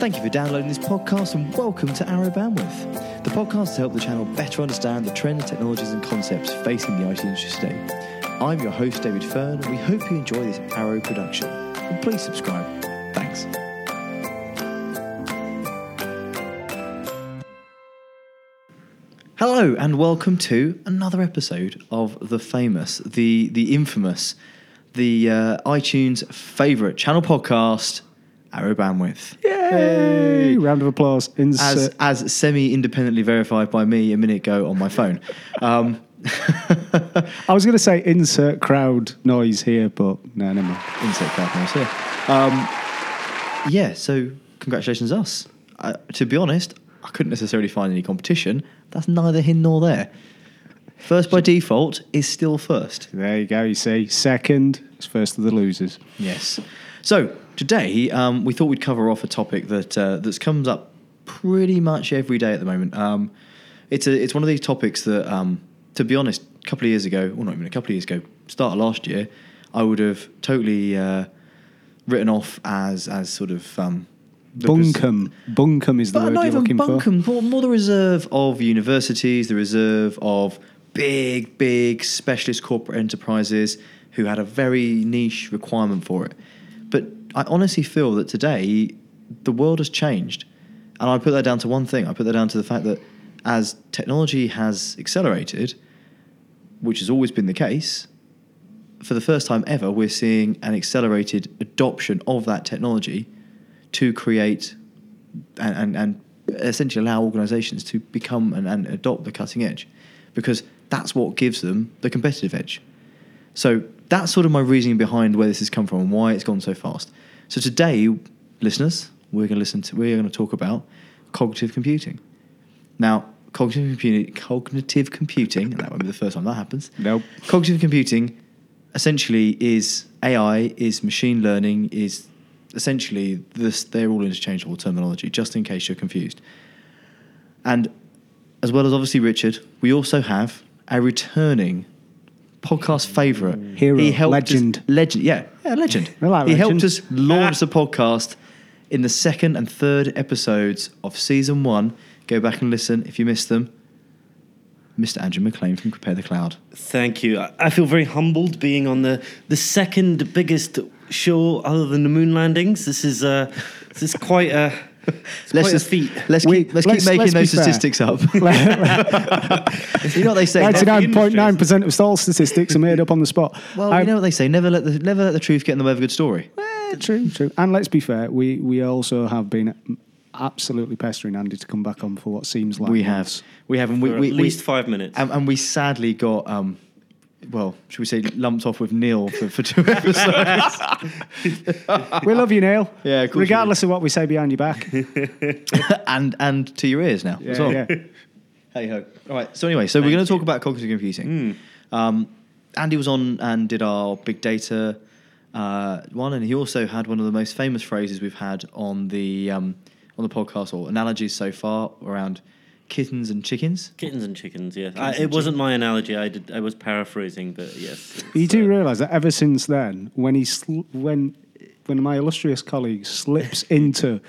Thank you for downloading this podcast and welcome to Arrow Bandwidth, the podcast to help the channel better understand the trends, technologies, and concepts facing the IT industry today. I'm your host, David Fern, and we hope you enjoy this Arrow production. And please subscribe. Thanks. Hello, and welcome to another episode of the famous, the the infamous, the uh, iTunes favorite channel podcast, Arrow Bandwidth. Yay! Round of applause. as Insert. as semi independently verified by me a minute ago on my phone. Um, I was going to say insert crowd noise here, but no, never mind. insert crowd noise here. Um, yeah, so congratulations us. I, to be honest, I couldn't necessarily find any competition. That's neither here nor there. First by default is still first. There you go. You see, second is first of the losers. Yes. So today um, we thought we'd cover off a topic that uh, that comes up pretty much every day at the moment. Um, it's a it's one of these topics that, um, to be honest, a couple of years ago, or not even a couple of years ago, start of last year, I would have totally uh, written off as as sort of um, Bunkum. Bunkum is the word not you're even looking for. bunkum, more, more the reserve of universities, the reserve of big, big specialist corporate enterprises who had a very niche requirement for it. But I honestly feel that today the world has changed. And I put that down to one thing. I put that down to the fact that as technology has accelerated, which has always been the case, for the first time ever, we're seeing an accelerated adoption of that technology to create and, and, and essentially allow organizations to become and, and adopt the cutting edge because that's what gives them the competitive edge. So that's sort of my reasoning behind where this has come from and why it's gone so fast. So today, listeners, we're going to listen to we're going to talk about cognitive computing. Now, cognitive computing, cognitive computing, and that won't be the first time that happens. Nope. Cognitive computing essentially is AI, is machine learning, is essentially this. They're all interchangeable terminology, just in case you're confused. And as well as obviously Richard, we also have a returning podcast favourite. Hero, helped us- legend. legend, yeah, yeah, legend. Like he helped us launch the podcast in the second and third episodes of season one. Go back and listen if you missed them. Mr. Andrew McLean from Prepare the Cloud. Thank you. I- I feel very humbled being on the, the second biggest show other than the moon landings. This is uh, this is quite a it's quite a just feat. let's We- keep let's, let's- keep making let's be those fair. statistics up. you know what they say. Ninety-nine point nine percent of all statistics are made up on the spot. Well, Um, you know what they say. Never let the never let the truth get in the way of a good story. eh, true, true. And let's be fair, we we also have been absolutely pestering Andy to come back on for what seems like we have, we have, and we, we at we- least five minutes. and, and we sadly got um, well, should we say lumped off with Neil for, for two episodes. We love you, Neil. Yeah, of course Regardless of what we say behind your back. and and to your ears now as Yeah, well. yeah. Hey ho. All right. So anyway, so we're going to talk about cognitive computing. Um, Andy was on and did our big data uh, one, and he also had one of the most famous phrases we've had on the um, on the podcast or analogies so far around kittens and chickens. Kittens and chickens, yes. I, and it wasn't my analogy. I did. I was paraphrasing, but yes. You it's, do uh, realise that ever since then, when he sl- when when my illustrious colleague slips into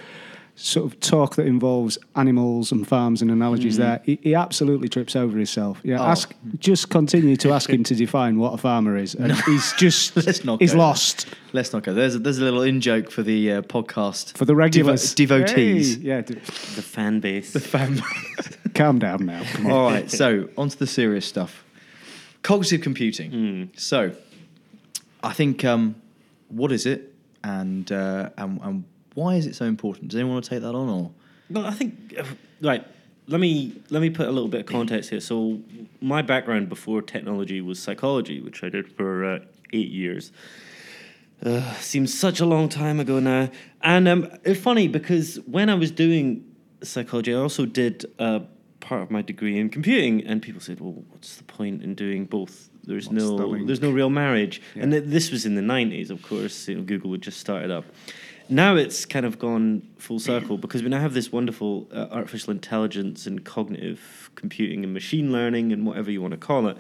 sort of talk that involves animals and farms and analogies, there he, he absolutely trips over himself. Yeah, Oh. ask just continue to ask him to define what a farmer is, and he's just Let's not he's go lost Let's not go. There's a, there's a little in joke for the uh, podcast for the regulars devo- devotees. Hey, yeah, d- the fan base. calm down now. All right, so on to the serious stuff. Cognitive computing. So, I think um, what is it, and, uh, and and why is it so important? Does anyone want to take that on, or Well, I think uh, right. Let me let me put a little bit of context here. So, my background before technology was psychology, which I did for uh, eight years. Uh, seems such a long time ago now, and um, it's funny because when I was doing psychology, I also did uh, part of my degree in computing, and people said, "Well, what's the point in doing both?" There's What's no link? there's no real marriage, Yeah. and th- this was in the '90s, of course. You know, Google had just started up. Now it's kind of gone full circle because we now have this wonderful uh, artificial intelligence and cognitive computing and machine learning and whatever you want to call it.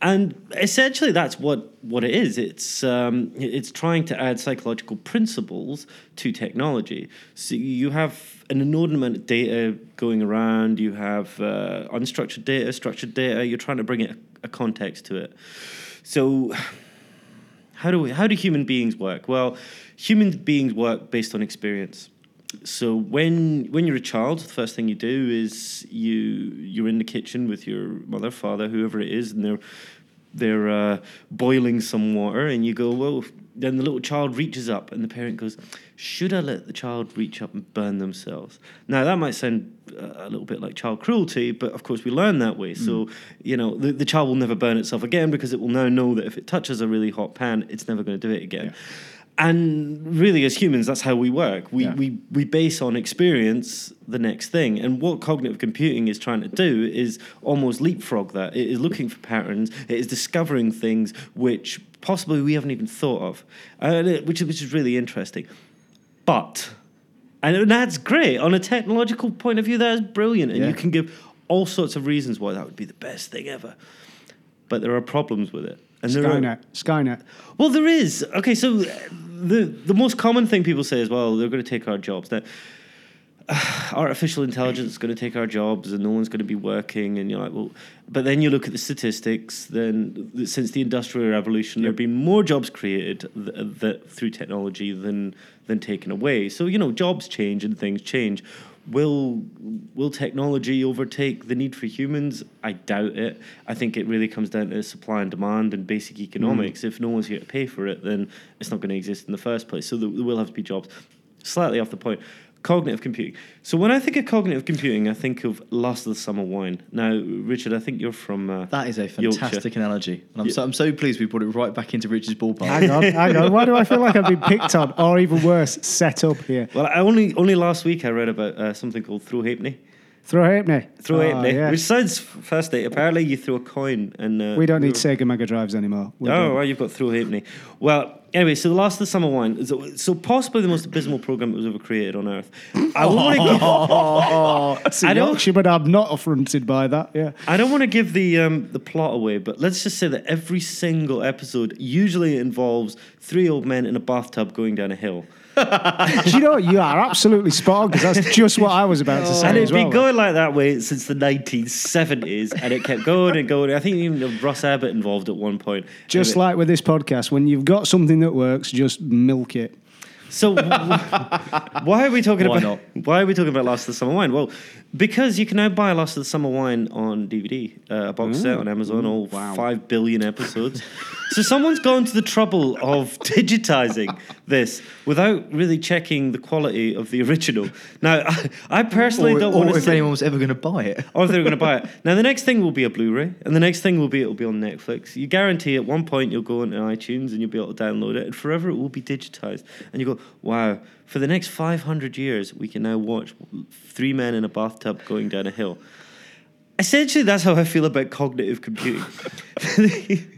And essentially, that's what, what it is. It's um, it's trying to add psychological principles to technology. So you have an inordinate amount of data going around. You have uh, unstructured data, structured data. You're trying to bring it a, a context to it. So how do we, how do human beings work? Well, human beings work based on experience. So when when you're a child, the first thing you do is you you're in the kitchen with your mother, father, whoever it is, and they're they're uh, boiling some water, and you go, well. Then the little child reaches up, and the parent goes, "Should I let the child reach up and burn themselves?" Now that might sound a little bit like child cruelty, but of course we learn that way. So you know the, the child will never burn itself again because it will now know that if it touches a really hot pan, it's never going to do it again. And really, as humans, that's how we work. We, Yeah. we, we base on experience the next thing. And what cognitive computing is trying to do is almost leapfrog that. It is looking for patterns, it is discovering things which possibly we haven't even thought of, uh, which, which is really interesting. But, and that's great. On a technological point of view, that is brilliant. And Yeah. you can give all sorts of reasons why that would be the best thing ever. But there are problems with it. And there are, Skynet. Skynet. well, there is. Okay, so the the most common thing people say is, well, they're going to take our jobs. Now, artificial intelligence is going to take our jobs, and no one's going to be working. And you're like, well, but then you look at the statistics. Then, since the industrial revolution, there have been more jobs created th- th- through technology than than taken away. So you know, jobs change and things change. Will will technology overtake the need for humans? I doubt it. I think it really comes down to supply and demand and basic hmm. economics. If no one's here to pay for it, then it's not going to exist in the first place. So there, there will have to be jobs. Slightly off the point. Cognitive computing. So when I think of cognitive computing, I think of Last of the Summer Wine. Now, Richard, I think you're from. Uh, That is a Yorkshire. fantastic analogy. And I'm, Yeah. so, I'm so pleased we brought it right back into Richard's ballpark. Hang on, hang on. Why do I feel like I've been picked on, or even worse, set up here? Well, I only only last week I read about uh, something called throw halfpenny. Throw halfpenny. Throw Oh, halfpenny, yeah. which sounds fascinating. Apparently, you throw a coin and uh, We don't need Sega Mega Drives anymore. We Oh, don't. well, you've got through halfpenny. Well, anyway, so the last of the summer wine. So, so possibly the most abysmal program that was ever created on Earth. I want to give. A I don't- Yorkshire, but I'm not affronted by that. Yeah. I don't want to give the um, the plot away, but let's just say that every single episode usually involves three old men in a bathtub going down a hill. Do you know what? You are absolutely spot on because that's just what I was about to say and as it'd well. been going like that way since the 1970s, and it kept going and going. I think even there Russ Abbot involved at one point. Just Anyway, like with this podcast, when you've got something that works, just milk it. So, why are we talking Why about why are we talking about Last of the Summer Wine? Well, because you can now buy Last of the Summer Wine on DVD, uh, a box set on Amazon, all wow. five billion episodes. so someone's gone to the trouble of digitizing this without really checking the quality of the original. Now, I, I personally or don't want to if anyone was ever going to buy it. or if they were going to buy it. Now, the next thing will be a Blu-ray, and the next thing will be it'll be on Netflix. You guarantee at one point you'll go into iTunes and you'll be able to download it, and forever it will be digitized. And you go, wow! For the next five hundred years, we can now watch three men in a bathtub going down a hill. Essentially, that's how I feel about cognitive computing.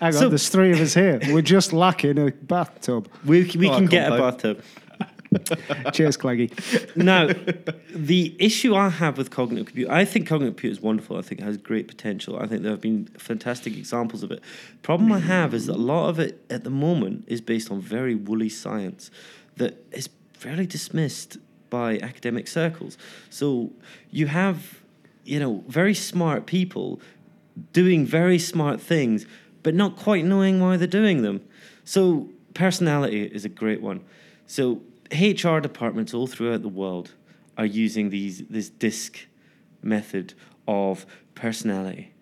Hang So- on, there's three of us here. We're just lacking a bathtub. we we Oh, can get a bathtub. Cheers, Claggy. now, the issue I have with cognitive computing, I think cognitive computing is wonderful. I think it has great potential. I think there have been fantastic examples of it. Problem I have is that a lot of it at the moment is based on very woolly science that is fairly dismissed by academic circles. So you have, you know, very smart people doing very smart things, but not quite knowing why they're doing them. So personality is a great one. So HR departments all throughout the world are using these this DISC method of personality.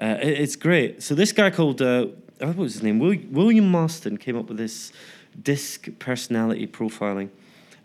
Uh, it- it's great. So this guy called uh, oh, what was his name? William Marston came up with this DISC personality profiling,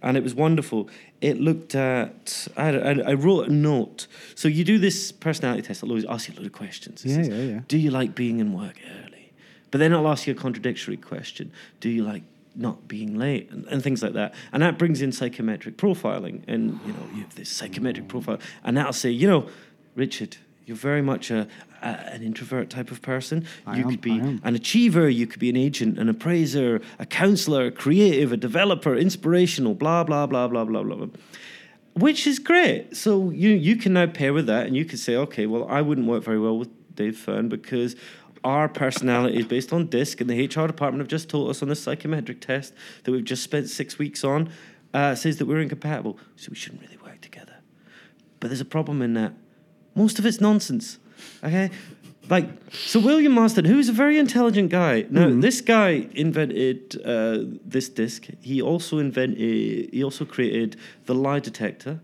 and it was wonderful. It looked at I, I, I wrote a note. So you do this personality test. It'll always ask you a lot of questions. It Yeah, says, yeah, yeah. Do you like being in work early? But then it'll ask you a contradictory question. Do you like not being late and, and things like that? And that brings in psychometric profiling. And you know, you have this psychometric profile, and that'll say, you know, Richard, You're very much a, a an introvert type of person. I you am, could be an achiever. You could be an agent, an appraiser, a counselor, a creative, a developer, inspirational. Blah blah blah blah blah blah. blah. Which is great. So you you can now pair with that, and you could say, okay, well, I wouldn't work very well with Dave Fern because our personality is based on DISC, and the HR department have just told us on this psychometric test that we've just spent six weeks on uh, says that we're incompatible, so we shouldn't really work together. But there's a problem in that. Most of it's nonsense. Okay? Like, so William Marston, who's a very intelligent guy. Now, this guy invented uh, this DISC. He also invented, he also created the lie detector.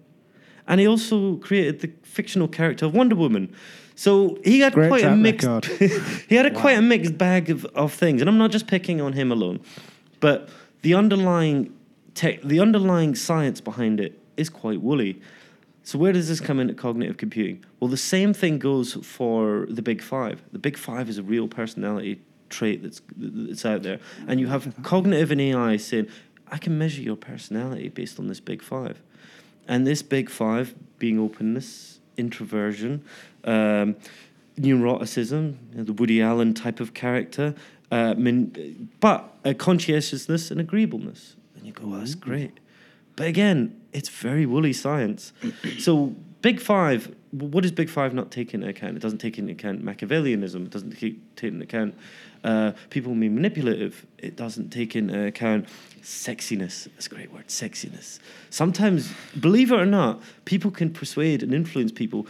And he also created the fictional character of Wonder Woman. So he had Great quite a mixed he had a quite a mixed bag of, of things. And I'm not just picking on him alone. But the underlying tech the underlying science behind it is quite woolly. So where does this come into cognitive computing? Well, the same thing goes for the Big Five. The Big Five is a real personality trait that's that's out there, and you have cognitive and AI saying, "I can measure your personality based on this Big Five. and this Big Five being openness, introversion, um, neuroticism, you know, the Woody Allen type of character, uh, min- but a conscientiousness and agreeableness, and you go, "Well, that's great." But again, it's very woolly science. so, Big Five, what does Big Five not take into account? It doesn't take into account Machiavellianism. It doesn't take, take into account uh, people being manipulative. It doesn't take into account sexiness. That's a great word, sexiness. Sometimes, believe it or not, people can persuade and influence people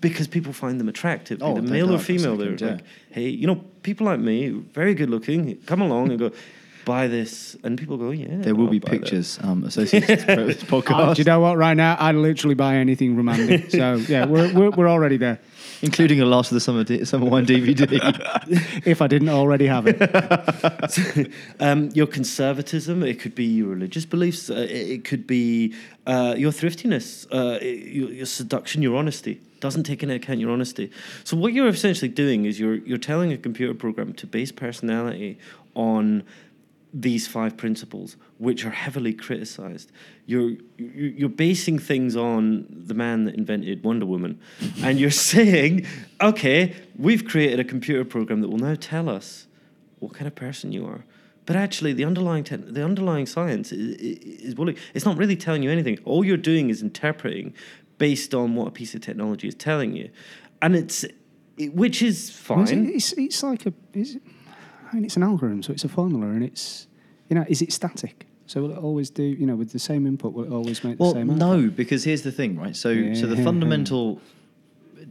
because people find them attractive, Oh, either male or female. They're second, like, hey, you know, people like me, very good looking, come along and go, buy this. And people go, yeah. There will I'll be buy pictures um, associated with this Oh, podcast, do you know what? Right now, I'd literally buy anything romantic. so yeah, we're, we're we're already there. including a Last of the Summer D- Summer Wine DVD. If I didn't already have it, um, your conservatism, it could be your religious beliefs, uh, it, it could be uh, your thriftiness, uh, your, your seduction, your honesty. Doesn't take into account your honesty. So what you're essentially doing is you're you're telling a computer program to base personality on these five principles, which are heavily criticized. You're you- you're basing things on the man that invented Wonder Woman, and you're saying, okay, we've created a computer program that will now tell us what kind of person you are. But actually, the underlying te- the underlying science is, is. It's not really telling you anything. All you're doing is interpreting based on what a piece of technology is telling you, and it's it, which is Well, it's- fine. It's, it's like a. It's, I mean, it's an algorithm, so it's a formula, and it's you know, is it static? So will it always do you know with the same input? Will it always make well, the same? output? no, because here's the thing, right? So, so the fundamental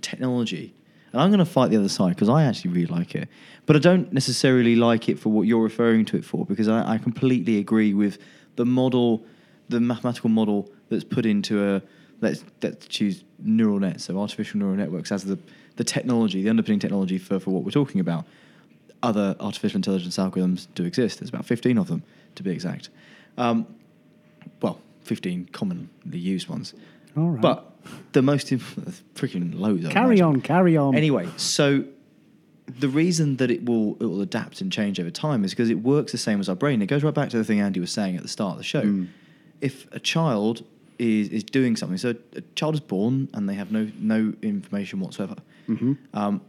technology, and I'm going to fight the other side because I actually really like it, but I don't necessarily like it for what you're referring to it for because I, I completely agree with the model, the mathematical model that's put into a let's let's choose neural nets, so artificial neural networks as the the technology, the underpinning technology for, for what we're talking about. Other artificial intelligence algorithms do exist. There's about 15 of them, to be exact. Um, well, 15 commonly used ones. All right. But the most freaking loads. I carry imagine. on, carry on. Anyway, so the reason that it will it will adapt and change over time is because it works the same as our brain. It goes right back to the thing Andy was saying at the start of the show. Mm. If a child is is doing something, so a child is born and they have no no information whatsoever. Mm-hmm. Um,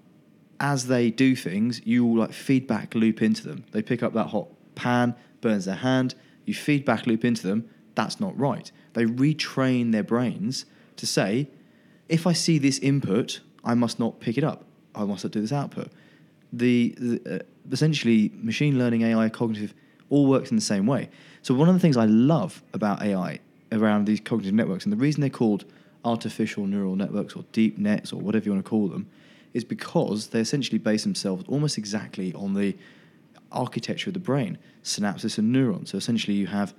as they do things, you will like feedback loop into them. They pick up that hot pan, burns their hand. You feedback loop into them. That's not right. They retrain their brains to say, if I see this input, I must not pick it up. I must not do this output. The, the uh, essentially machine learning, AI, cognitive, all works in the same way. So one of the things I love about AI around these cognitive networks, and the reason they're called artificial neural networks or deep nets or whatever you want to call them, is because they essentially base themselves almost exactly on the architecture of the brain, synapses and neurons. So essentially, you have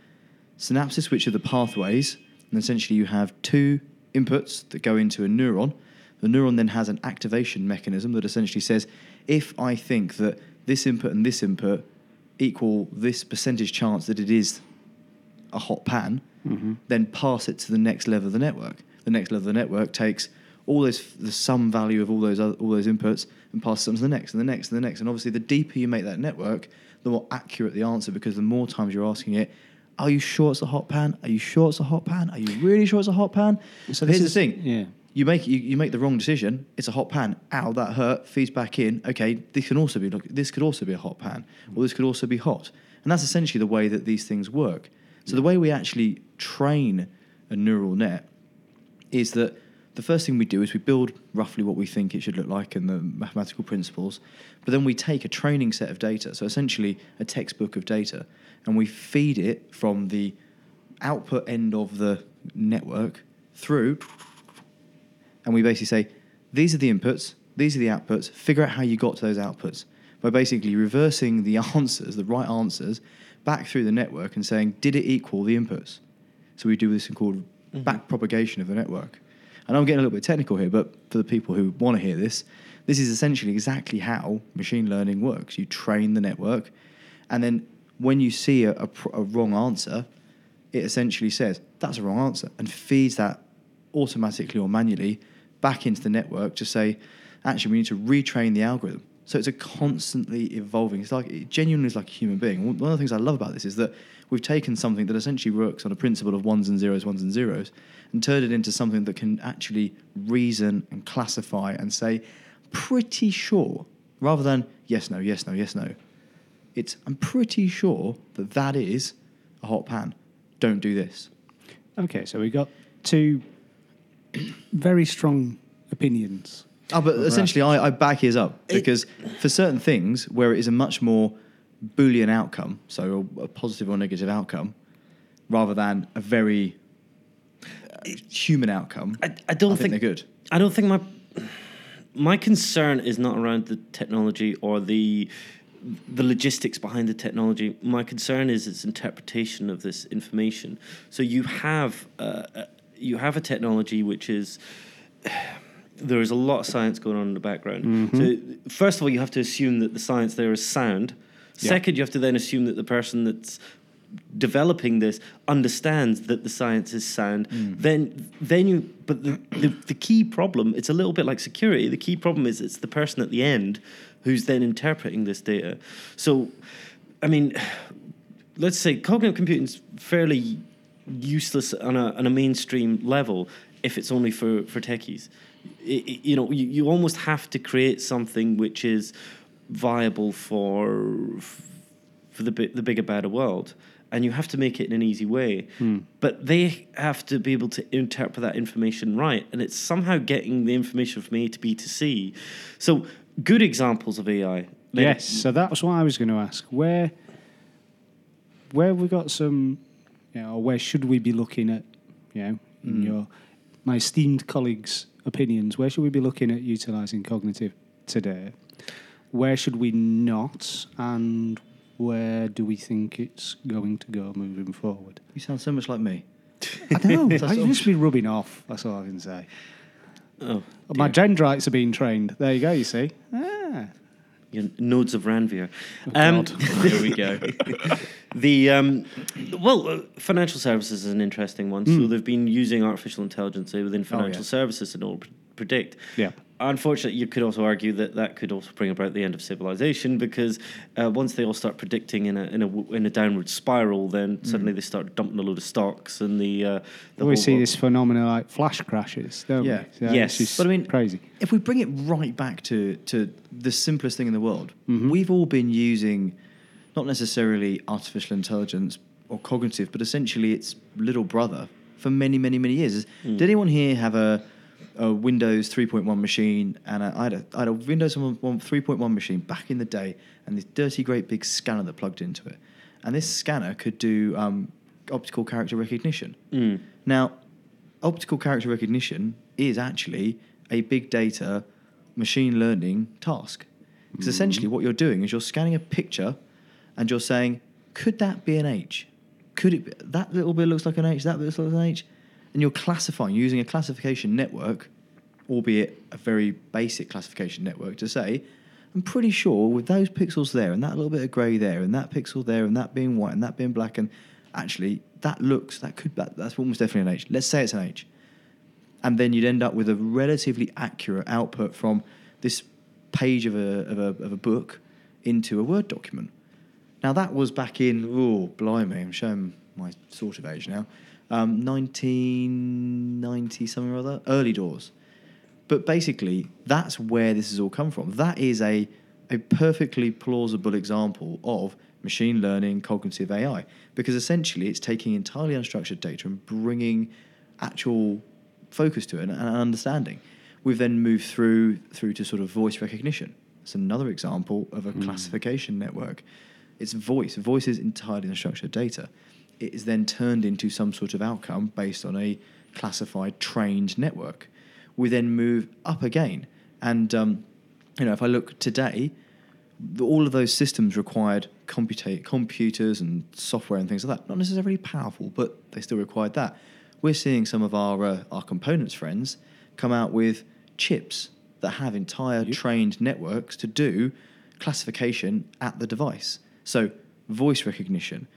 synapses, which are the pathways, and essentially you have two inputs that go into a neuron. The neuron then has an activation mechanism that essentially says, if I think that this input and this input equal this percentage chance that it is a hot pan, mm-hmm. then pass it to the next level of the network. The next level of the network takes all those the sum value of all those other, all those inputs and pass them to the next and the next and the next. And obviously, the deeper you make that network, the more accurate the answer because the more times you're asking it, "Are you sure it's a hot pan? Are you sure it's a hot pan? Are you really sure it's a hot pan?" So here's is- the thing: yeah. You make you, you make the wrong decision. It's a hot pan. Ow, that hurt. Feeds back in. Okay, this can also be look. This could also be a hot pan, or this could also be hot. And that's essentially the way that these things work. So the way we actually train a neural net is that the first thing we do is we build roughly what we think it should look like and the mathematical principles, but then we take a training set of data, so essentially a textbook of data, and we feed it from the output end of the network through, and we basically say, these are the inputs, these are the outputs, figure out how you got to those outputs by basically reversing the answers, the right answers, back through the network and saying, did it equal the inputs? So we do this thing called Mm-hmm. back propagation of the network. And I'm getting a little bit technical here, but for the people who want to hear this, this is essentially exactly how machine learning works. You train the network, and then when you see a, a, a wrong answer, it essentially says that's a wrong answer and feeds that automatically or manually back into the network to say, actually, we need to retrain the algorithm. So it's a constantly evolving. It's like it genuinely is like a human being. One of the things I love about this is that we've taken something that essentially works on a principle of ones and zeros, ones and zeros, and turned it into something that can actually reason and classify and say, pretty sure, rather than yes, no, yes, no, yes, no. It's I'm pretty sure that that is a hot pan. Don't do this. Okay, so we got two very strong opinions. Oh, but essentially, I, I back his up because for certain things where it is a much more Boolean outcome, so a, a positive or negative outcome, rather than a very uh, human outcome, I, I don't think, they're good. I don't think my my concern is not around the technology or the the logistics behind the technology. My concern is its interpretation of this information. So you have uh, uh, you have a technology which is there is a lot of science going on in the background. Mm-hmm. So first of all, you have to assume that the science there is sound. Yeah. Second, you have to then assume that the person that's developing this understands that the science is sound mm. then then you but the, the the key problem it's a little bit like security the key problem is it's the person at the end who's then interpreting this data so i mean let's say cognitive computing is fairly useless on a, on a mainstream level if it's only for, for techies. I- I- you know, you, you almost have to create something which is viable for for the the bigger, better world, and you have to make it in an easy way. Hmm. But they have to be able to interpret that information right, and it's somehow getting the information from A to B to C. So, good examples of AI. Like- Yes, so that's what I was going to ask. Where, where have we got some, you know, or where should we be looking at, you know, in hmm. your, my esteemed colleagues' opinions, where should we be looking at utilising cognitive today? Where should we not, and where do we think it's going to go moving forward? You sound so much like me. I know. That's I all. just be rubbing off. That's all I can say. Oh, My dear. dendrites are being trained. There you go. You see. Ah. Your nodes of Ranvier. Oh, Um, God. Here we go. The um, well, uh, financial services is an interesting one. So Mm. they've been using artificial intelligence within financial yeah. services in order to predict. Yeah. Unfortunately, you could also argue that that could also bring about the end of civilization because uh, once they all start predicting in a in a w- in a downward spiral, then suddenly they start dumping a load of stocks and the uh, the we whole see world- this phenomena like flash crashes, don't Yeah. we? So Yes. But I mean- crazy. if we bring it right back to, to the simplest thing in the world, Mhm. we've all been using not necessarily artificial intelligence or cognitive, but essentially its little brother for many, many, many years. Did anyone here have a, a Windows 3.1 machine? And a, I, had a, I had a Windows 3.1 machine back in the day, and this dirty, great big scanner that plugged into it. And this scanner could do um, optical character recognition. Mm. Now, optical character recognition is actually a big data machine learning task. Because essentially, what you're doing is you're scanning a picture and you're saying, could that be an H? Could it be, that little bit looks like an H, that bit looks like an H? And you're classifying using a classification network, albeit a very basic classification network, to say, I'm pretty sure with those pixels there and that little bit of grey there and that pixel there and that being white and that being black and actually that looks that could that, that's almost definitely an H. Let's say it's an H, and then you'd end up with a relatively accurate output from this page of a of a, of a book into a Word document. Now that was back in oh blimey, I'm showing my sort of age now, um, 1990 something or other, early doors. But basically, that's where this has all come from. That is a, a perfectly plausible example of machine learning, cognitive AI, because essentially it's taking entirely unstructured data and bringing actual focus to it and, and understanding. We've then moved through through to sort of voice recognition. It's another example of a classification network. It's voice. Voice is entirely unstructured data. It is then turned into some sort of outcome based on a classified trained network. We then move up again, and um, you know if I look today, the, all of those systems required computa- computers and software and things like that. Not necessarily powerful, but they still required that. We're seeing some of our uh, our components friends come out with chips that have entire Yep. trained networks to do classification at the device. So voice recognition,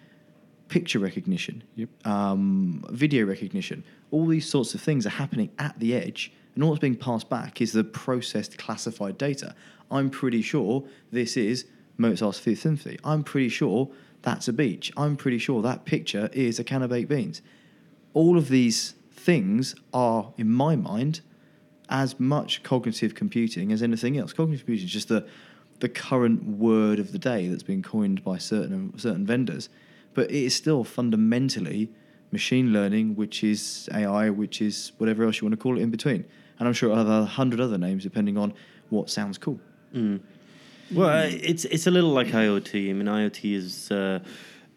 picture recognition, Yep. um, video recognition, all these sorts of things are happening at the edge, and all that's being passed back is the processed, classified data. I'm pretty sure this is Mozart's Fifth Symphony. I'm pretty sure that's a beach. I'm pretty sure that picture is a can of baked beans. All of these things are, in my mind, as much cognitive computing as anything else. Cognitive computing is just the the current word of the day that's been coined by certain certain vendors, but it is still fundamentally machine learning, which is AI, which is whatever else you want to call it in between. And I'm sure it'll have a hundred other names depending on what sounds cool. Well, uh, it's it's a little like IoT. I mean, IoT is uh,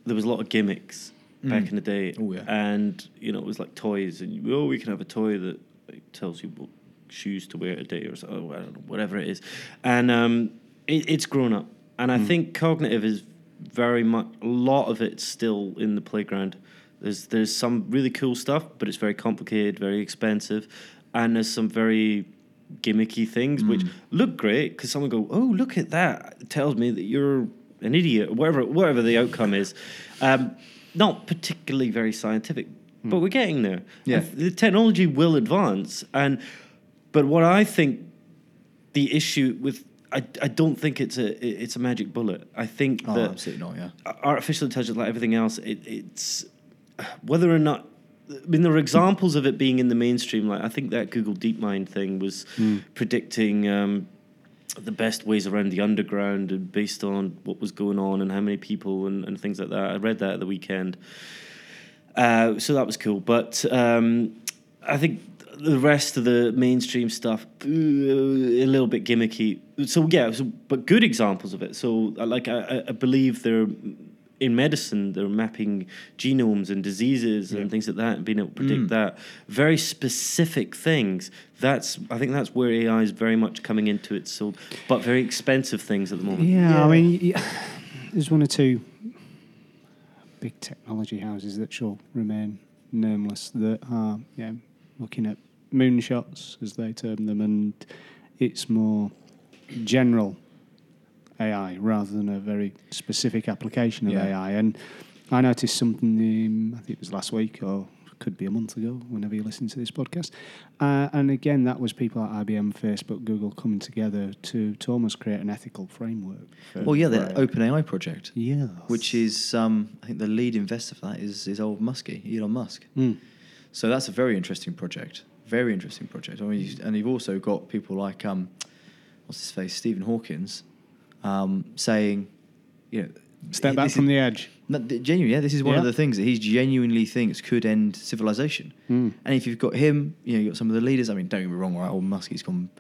there was a lot of gimmicks back Mm. in the day, Oh, yeah. and you know it was like toys, and oh, we can have a toy that tells you what shoes to wear today, or so, oh, I don't know, whatever it is, and um, it, it's grown up, and Mm. I think cognitive is very much a lot of it's still in the playground. There's there's some really cool stuff, but it's very complicated, very expensive, and there's some very gimmicky things which Mm. look great because someone go, oh look at that, it tells me that you're an idiot, whatever whatever the outcome is. Um, not particularly very scientific, but we're getting there. Yeah. And the technology will advance, and but what I think the issue with I, I don't think it's a it's a magic bullet. I think Oh, that absolutely not. Yeah. artificial intelligence, like everything else, it, it's whether or not. I mean, there are examples of it being in the mainstream. Like I think that Google DeepMind thing was predicting um, the best ways around the underground and based on what was going on and how many people and, and things like that. I read that at the weekend, uh, so that was cool. But um, I think the rest of the mainstream stuff a little bit gimmicky. So yeah, so, but good examples of it. So uh, like I, I- I believe they're in medicine they're mapping genomes and diseases and things like that and being able to predict that very specific things that's i think that's where ai is very much coming into it so but very expensive things at the moment Yeah, Yeah. I mean, y- there's one or two big technology houses that shall remain nameless that are yeah, looking at moonshots, as they term them, and it's more general AI rather than a very specific application of Yeah. AI. And I noticed something, I think it was last week or could be a month ago, whenever you listen to this podcast. Uh, and again, that was people at IBM, Facebook, Google coming together to, to almost create an ethical framework. Well, yeah, the AI. OpenAI project, Yeah. which is um, I think the lead investor for that is is old Muskie, Elon Musk. Mm. So that's a very interesting project. Very interesting project. I mean, you- and you've also got people like um, what's his face, Stephen Hawkins, um, saying, you know, Step back from is- the edge. No, th- genuinely, yeah, this is one of the things that he genuinely thinks could end civilization. Mm. And if you've got him, you know, you've got some of the leaders. I mean, don't get me wrong, right? Old Muskie's gone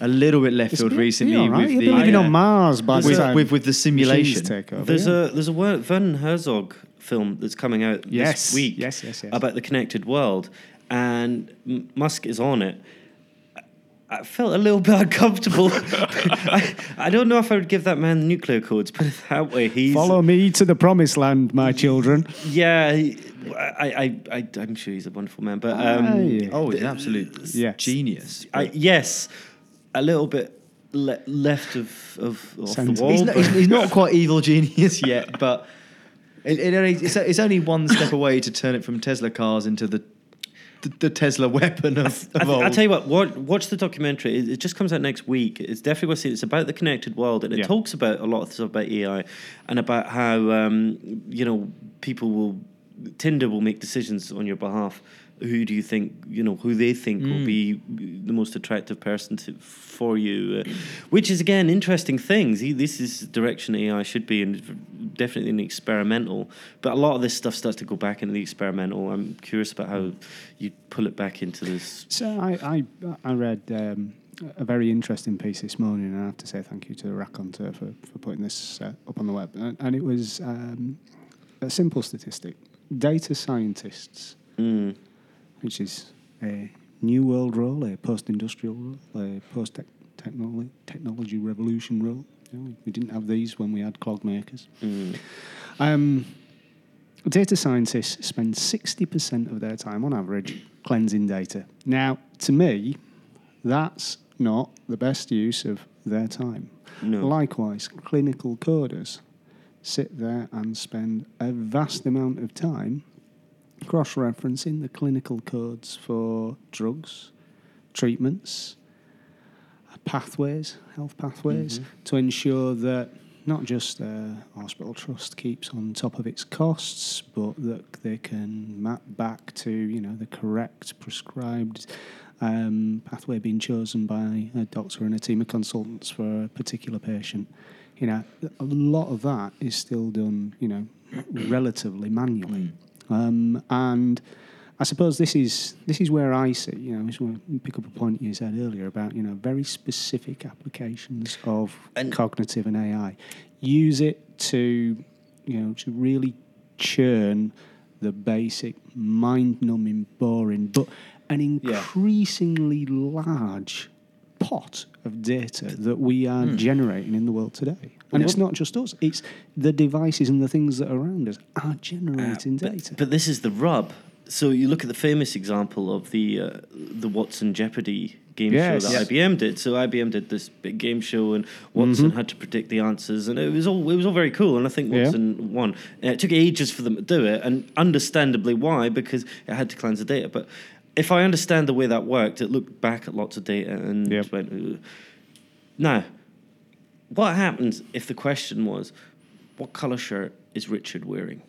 a little bit left field recently You're all right. with You'll the be living uh, on Mars by with, time with with the simulation. take over. There's yeah. a there's a Wer- Werner Herzog film that's coming out Yes, this week. yes, yes, yes. About the connected world, and M- Musk is on it. I felt a little bit uncomfortable. I, I don't know if I would give that man the nuclear codes, put it that way. He's Follow me to the promised land, my children. Yeah, he, I, I, I, I'm sure he's a wonderful man, but um, yeah. Oh, he's an absolute Yes. genius. I, yes, a little bit le- left of, of off Sounds- the wall. he's, not, but- he's, he's not quite evil genius yet, but it, it only, it's, it's only one step away to turn it from Tesla cars into the the, the Tesla weapon of, I th-. I'll tell you what, watch, watch the documentary. It, it just comes out next week. It's definitely worth seeing. It's about the connected world, and it Yeah. talks about a lot of stuff about AI and about how um, you know people will Tinder will make decisions on your behalf who do you think you know who they think will Mm. be the most attractive person to, for you, uh, which is again interesting things. This is direction AI should be, and definitely an experimental. But a lot of this stuff starts to go back into the experimental. I'm curious about how you pull it back into this. So I I, I read um, a very interesting piece this morning, and I have to say thank you to Raconteur for, for putting this uh, up on the web. And, and it was um, a simple statistic: data scientists, Mm. Which is a new world role, a post-industrial role, a post-technology technology revolution role. You know, we didn't have these when we had clog makers. Mm. Um, data scientists spend 60% of their time on average cleansing data. Now, to me, that's not the best use of their time. No. Likewise, clinical coders sit there and spend a vast amount of time cross referencing the clinical codes for drugs, treatments, pathways, health pathways, to ensure that not just uh, hospital trust keeps on top of its costs, but that they can map back to you know the correct prescribed um, pathway being chosen by a doctor and a team of consultants for a particular patient. You know, a lot of that is still done, you know, relatively manually. Um, and I suppose this is this is where I see, you know, I just want to pick up a point you said earlier about, you know, very specific applications of And- cognitive and AI. Use it to, you know, to really churn the basic mind-numbing, boring, but an increasingly large pot of data that we are generating in the world today. And it's not just us; it's the devices and the things that are around us are generating but, data. but this is the rub. So you look at the famous example of the uh, the Watson Jeopardy game Yes. show that Yes. IBM did. So IBM did this big game show, and Watson had to predict the answers, and it was all it was all very cool. And I think Yeah. Watson won. And it took ages for them to do it, and understandably why, because it had to cleanse the data. But if I understand the way that worked, it looked back at lots of data and Yep. went. "Ugh." What happens if the question was, what color shirt is Richard wearing?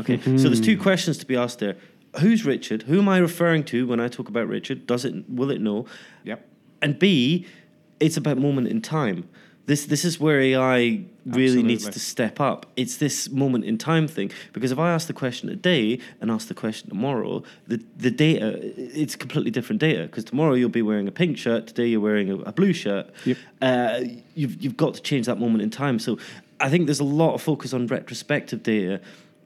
Okay, so there's two hmm. questions to be asked there. Who's Richard? Who am I referring to when I talk about Richard? Does it will it know? Yep. And B, it's about moment in time. This this is where AI really needs to step up. It's this moment in time thing because if I ask the question today and ask the question tomorrow, the the data it's completely different data because tomorrow you'll be wearing a pink shirt, today you're wearing a, a blue shirt. Yep. Uh, you've you've got to change that moment in time. So I think there's a lot of focus on retrospective data,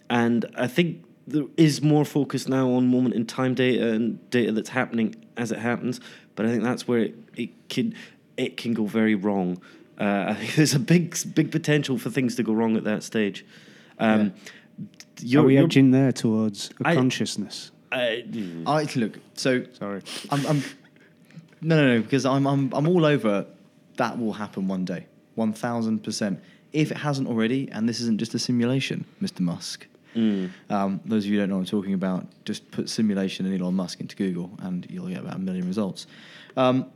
and I think there is more focus now on moment in time data and data that's happening as it happens. But I think that's where it, it can it can go very wrong. Uh, I think there's a big big potential for things to go wrong at that stage. Um, Are you're- we you're- edging there towards a I- consciousness? uh, I look. So Sorry. I'm, I'm no, no, no, because I'm, I'm, I'm all over. That will happen one day, one thousand percent. If it hasn't already, and this isn't just a simulation, Mr. Musk. mm, Um, those of you who don't know what I'm talking about, just put simulation and Elon Musk into Google, and you'll get about a million results. Um,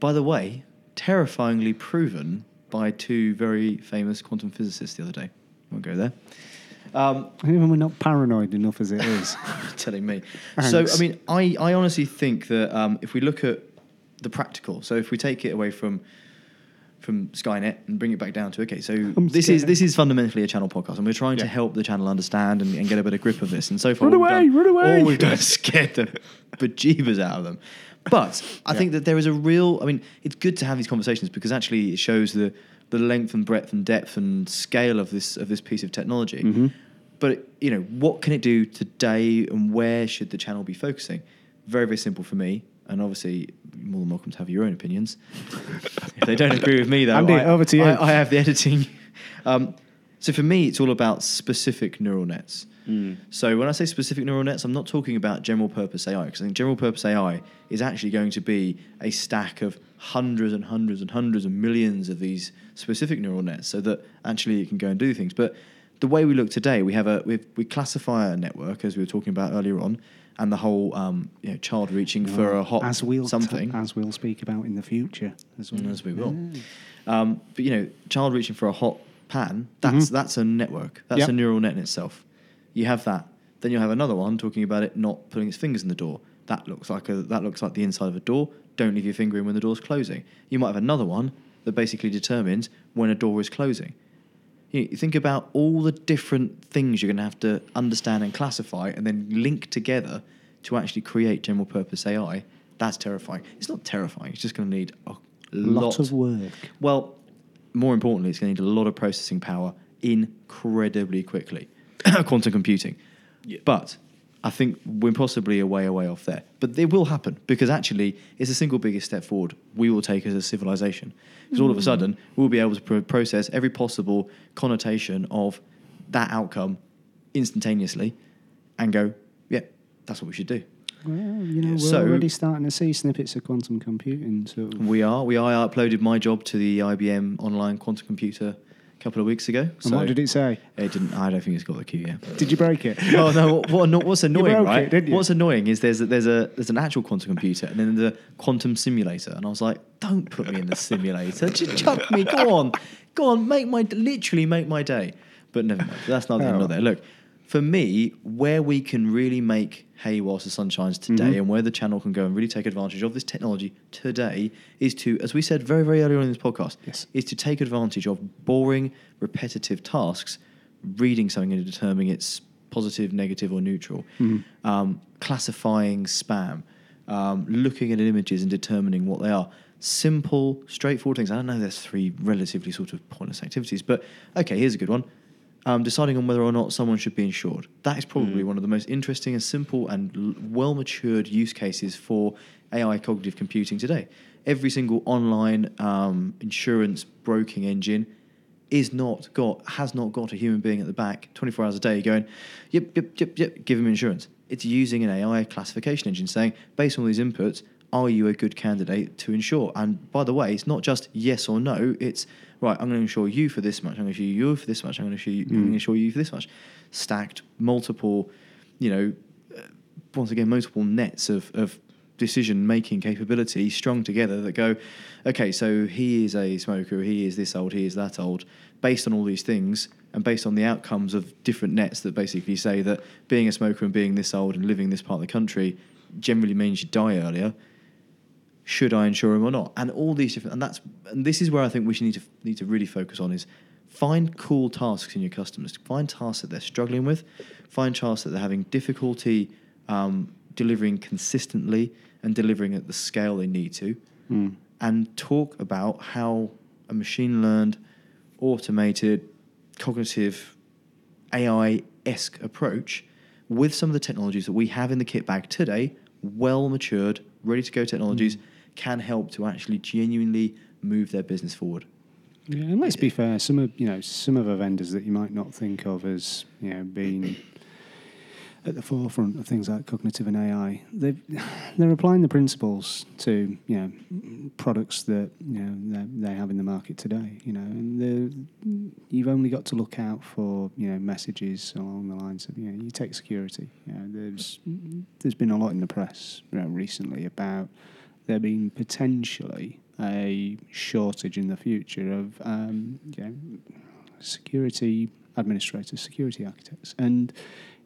by the way, terrifyingly proven by two very famous quantum physicists the other day. Won't go there. Um, Even we're not paranoid enough as it is. telling me. So, I mean, I, I honestly think that um, if we look at the practical, so if we take it away from from Skynet and bring it back down to okay, so I'm this is this is fundamentally a channel podcast, and we're trying to help the channel understand and, and get a better grip of this. And so far, Run away, done- run away. All we've done is scared the bejeebers out of them. But I think that there is a real. I mean, it's good to have these conversations because actually it shows the the length and breadth and depth and scale of this of this piece of technology. Mm-hmm. But you know, what can it do today, and where should the channel be focusing? Very, very simple for me. And obviously, you're more than welcome to have your own opinions. if they don't agree with me, though, Andy, I, over to you. I, I have the editing. Um, so for me, it's all about specific neural nets. mm, So when I say specific neural nets, I'm not talking about general purpose AI because I think general purpose AI is actually going to be a stack of hundreds and hundreds and hundreds of millions of these specific neural nets, so that actually it can go and do things. But the way we look today, we have a we we classify a network as we were talking about earlier on, and the whole um, you know child reaching for a hot as we'll something as we'll speak about in the future as well. as we will. Um, but you know, child reaching for a hot pan, that's that's a network. That's Yep. a neural net in itself. You have that. Then you'll have another one talking about it not putting its fingers in the door. That looks like a that looks like the inside of a door. Don't leave your finger in when the door's closing. You might have another one that basically determines when a door is closing. You you think about all the different things you're going to have to understand and classify, and then link together to actually create general purpose AI. That's terrifying. It's not terrifying. It's just going to need a lot, lot of work. well, more importantly, it's going to need a lot of processing power incredibly quickly. Quantum computing. Yeah. But I think we're possibly a way, away off there. But it will happen because actually, it's the single biggest step forward we will take as a civilization. Because all of a hmm. sudden, we'll be able to pro- process every possible connotation of that outcome instantaneously and go, yeah, that's what we should do. Well, you know, we're So- already starting to see snippets of quantum computing. So We are. We I uploaded my job to the IBM online quantum computer couple of weeks ago. and what did it say? It didn't. I don't think it's got the queue yet. Did you break it? oh no! What, what, what's annoying, right? it? What's annoying is there's a, there's a there's an actual quantum computer and then the quantum simulator, and I was like, don't put me in the simulator. Just chuck me. Go on, go on. Make my literally make my day. But never mind. That's not Oh. of there. Look, for me, where we can really make hay whilst the sun shines today, Mm-hmm. and where the channel can go and really take advantage of this technology today, is to, as we said very very early on in this podcast, Yes. is to take advantage of boring, repetitive tasks, reading something and determining its positive, negative, or neutral, um, classifying spam, um, looking at images and determining what they are. Simple, straightforward things. I don't know there's three relatively sort of pointless activities, but okay, here's a good one. Um, deciding on whether or not someone should be insured. That is probably one of the most interesting and simple and l- well matured use cases for AI cognitive computing today. Every single online um, insurance broking engine is not got has not got a human being at the back 24 hours a day going yep yep yep yep give him insurance it's using an ai classification engine saying based on these inputs are you a good candidate to insure and by the way it's not just yes or no it's right i'm going to insure you for this much i'm going to insure you for this much i'm going to insure you, going to insure you for this much. Stacked multiple you know uh, once again multiple nets of, of decision making capability strung together that go okay so he is a smoker he is this old he is that old based on all these things and based on the outcomes of different nets that basically say that being a smoker and being this old and living in this part of the country generally means you die earlier should I insure him or not? And all these different, and that's, and this is where I think we should need to need to really focus on is find cool tasks in your customers. Find tasks that they're struggling with. Find tasks that they're having difficulty um, delivering consistently and delivering at the scale they need to. And talk about how a machine learned, automated, cognitive AI esque approach with some of the technologies that we have in the kit bag today, well matured, ready to go technologies, can help to actually genuinely move their business forward. Yeah, and let's be fair. Some of you know some of the vendors that you might not think of as you know being at the forefront of things like cognitive and AI, they they're applying the principles to you know products that you know they, have in the market today. You know, and you've only got to look out for you know messages along the lines of you know you take security. You know, there's there's been a lot in the press you know, recently about there being potentially a shortage in the future of um, you know, security administrators, security architects, and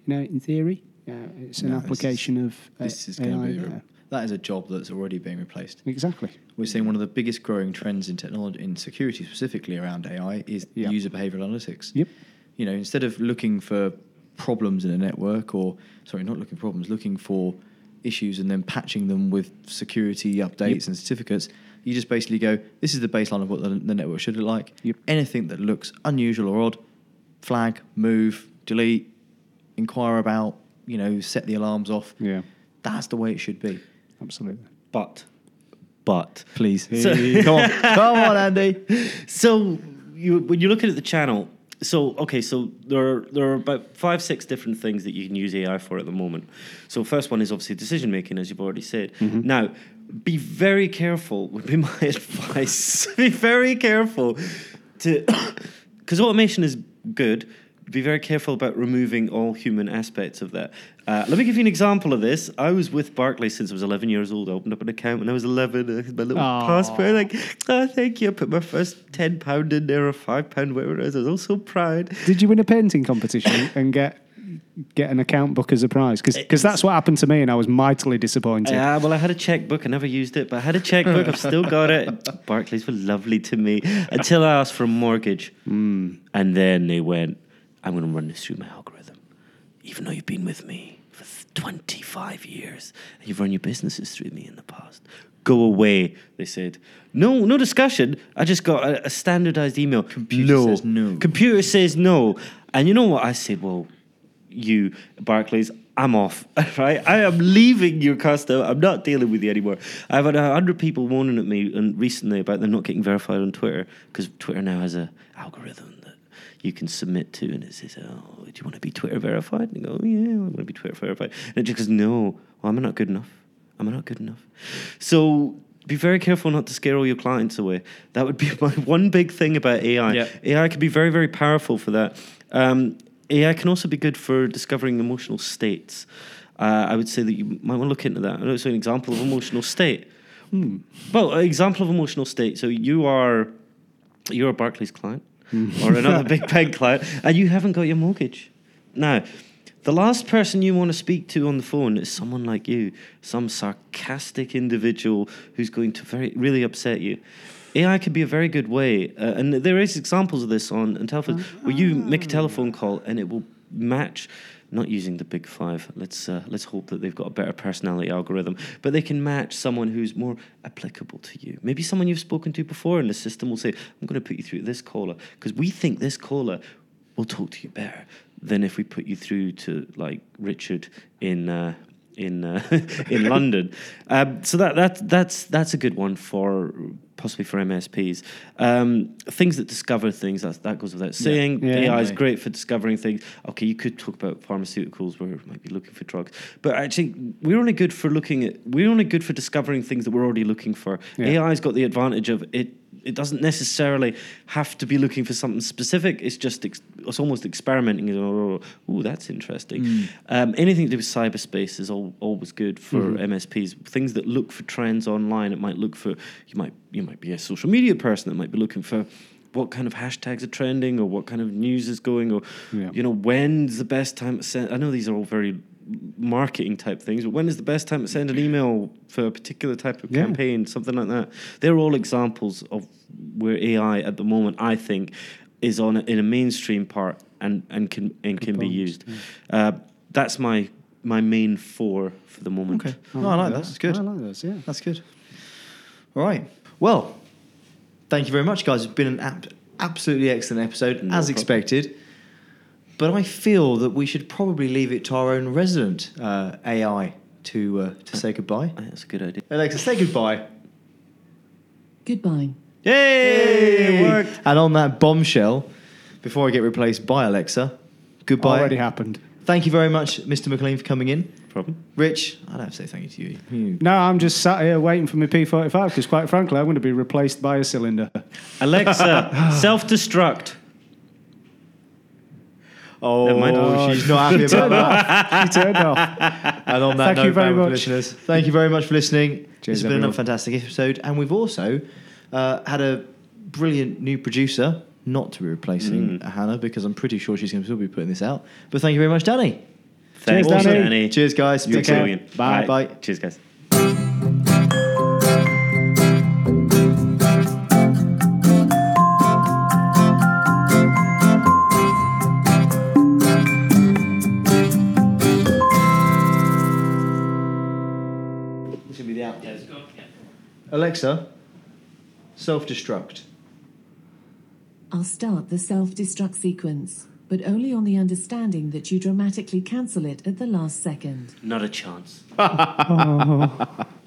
you know, in theory, uh, it's an No, this is- application of This is AI going to be there. that is a job that's already being replaced. exactly. We're seeing one of the biggest growing trends in technology, in security specifically around AI, is Yeah. user behavioral analytics. Yep. You know, instead of looking for problems in a network, or sorry, not looking for problems, looking for issues and then patching them with security updates Yep. and certificates, you just basically go, this is the baseline of what the, the network should look like. Yep. Anything that looks unusual or odd, flag, move, delete, inquire about, you know, set the alarms off. Yeah. That's the way it should be. Absolutely. But, but, Please. So- come on. Come on, Andy. so you when you're looking at the channel, so okay, so there are, there are about five six different things that you can use AI for at the moment. So first one is obviously decision making, as you've already said. Mm-hmm. Now, be very careful. Would be my advice. be very careful to because automation is good. Be very careful about removing all human aspects of that. Uh, let me give you an example of this. I was with Barclays since I was 11 years old. I opened up an account when I was 11. I had my little Aw. passport. Like, oh, thank you. I put my first £10 in there or £5, whatever it is. I was all so proud. Did you win a painting competition and get get an account book as a prize? Because that's what happened to me, and I was mightily disappointed. Yeah, well, I had a checkbook. I never used it, but I had a checkbook. I've still got it. Barclays were lovely to me until I asked for a mortgage. And then they went, I'm going to run this through my algorithm. Even though you've been with me for 25 years and you've run your businesses through me in the past, go away, they said. No, no discussion. I just got a, a standardized email. Computer says no. Computer says no. And you know what? I said, well, you, Barclays, I'm off, right? I am leaving your customer. I'm not dealing with you anymore. I've had a hundred people moaning at me and recently about them not getting verified on Twitter because Twitter now has a algorithm that you can submit to, and it says, "Oh, do you want to be Twitter verified?" And you go, "Yeah, I want to be Twitter verified." And it just goes, "No, well, I'm not good enough. Am I'm not good enough." So be very careful not to scare all your clients away. That would be my one big thing about AI. Yeah. AI can be very, very powerful for that. Um, AI can also be good for discovering emotional states. Uh, I would say that you might want to look into that. I know, it's an example of emotional state. Well, an example of emotional state. So, you are you're a Barclays client or another big bank client, and you haven't got your mortgage. Now, the last person you want to speak to on the phone is someone like you, some sarcastic individual who's going to very really upset you. AI can be a very good way, uh, and there is examples of this on, telephone where you make a telephone call and it will match. Not using the big five. Let's uh, let's hope that they've got a better personality algorithm, but they can match someone who's more applicable to you. Maybe someone you've spoken to before, and the system will say, "I'm going to put you through this caller because we think this caller will talk to you better than if we put you through to like Richard in uh, in uh, in London. Um, so that that that's that's a good one for possibly for MSPs. Um, things that discover things that that goes without saying. Yeah. AI is great for discovering things. Okay, you could talk about pharmaceuticals where we might be looking for drugs, but actually we're only good for looking at we're only good for discovering things that we're already looking for. Yeah. AI's got the advantage of it. It doesn't necessarily have to be looking for something specific. It's just ex- it's almost experimenting. Oh, that's interesting. Um, anything to do with cyberspace is al- always good for MSPs. Things that look for trends online. It might look for you might you might be a social media person that might be looking for what kind of hashtags are trending or what kind of news is going or Yeah. you know when's the best time to send. I know these are all very marketing type things, but when is the best time to send an email for a particular type of Yeah. campaign, something like that? They're all examples of where AI at the moment, I think, is on a, in a mainstream part and and can and can be points, used. Uh, that's my my main four for the moment. Okay. No, I like that. That's good. I like those, yeah. That's good. All right. Well, thank you very much, guys. It's been an ab- absolutely excellent episode, No as problem. expected. But I feel that we should probably leave it to our own resident uh, AI to uh, to say goodbye. That's a good idea. Alexa, say goodbye. Goodbye. Yay! It worked. And on that bombshell, before I get replaced by Alexa, goodbye. Already happened. Thank you very much, Mr. McLean, for coming in. Problem. Rich, I don't have to say thank you to you. you. No, I'm just sat here waiting for my P45 because, quite frankly, I'm going to be replaced by a cylinder. Alexa, self destruct. Oh, Never mind. Oh, she's not happy about turned that. she turned off. And on that Thank note, you very much. listeners, thank you very much for listening. Cheers, this has been everyone. another fantastic episode, and we've also uh, had a brilliant new producer, not to be replacing Mm. Hannah, because I'm pretty sure she's going to still be putting this out. But thank you very much, Danny. Thanks, Cheers, Danny. Danny. Cheers, guys. You're Speak soon. brilliant. Bye. All right. Bye. Cheers, guys. Alexa, self-destruct. I'll start the self destruct sequence, but only on the understanding that you dramatically cancel it at the last second. Not a chance. Oh.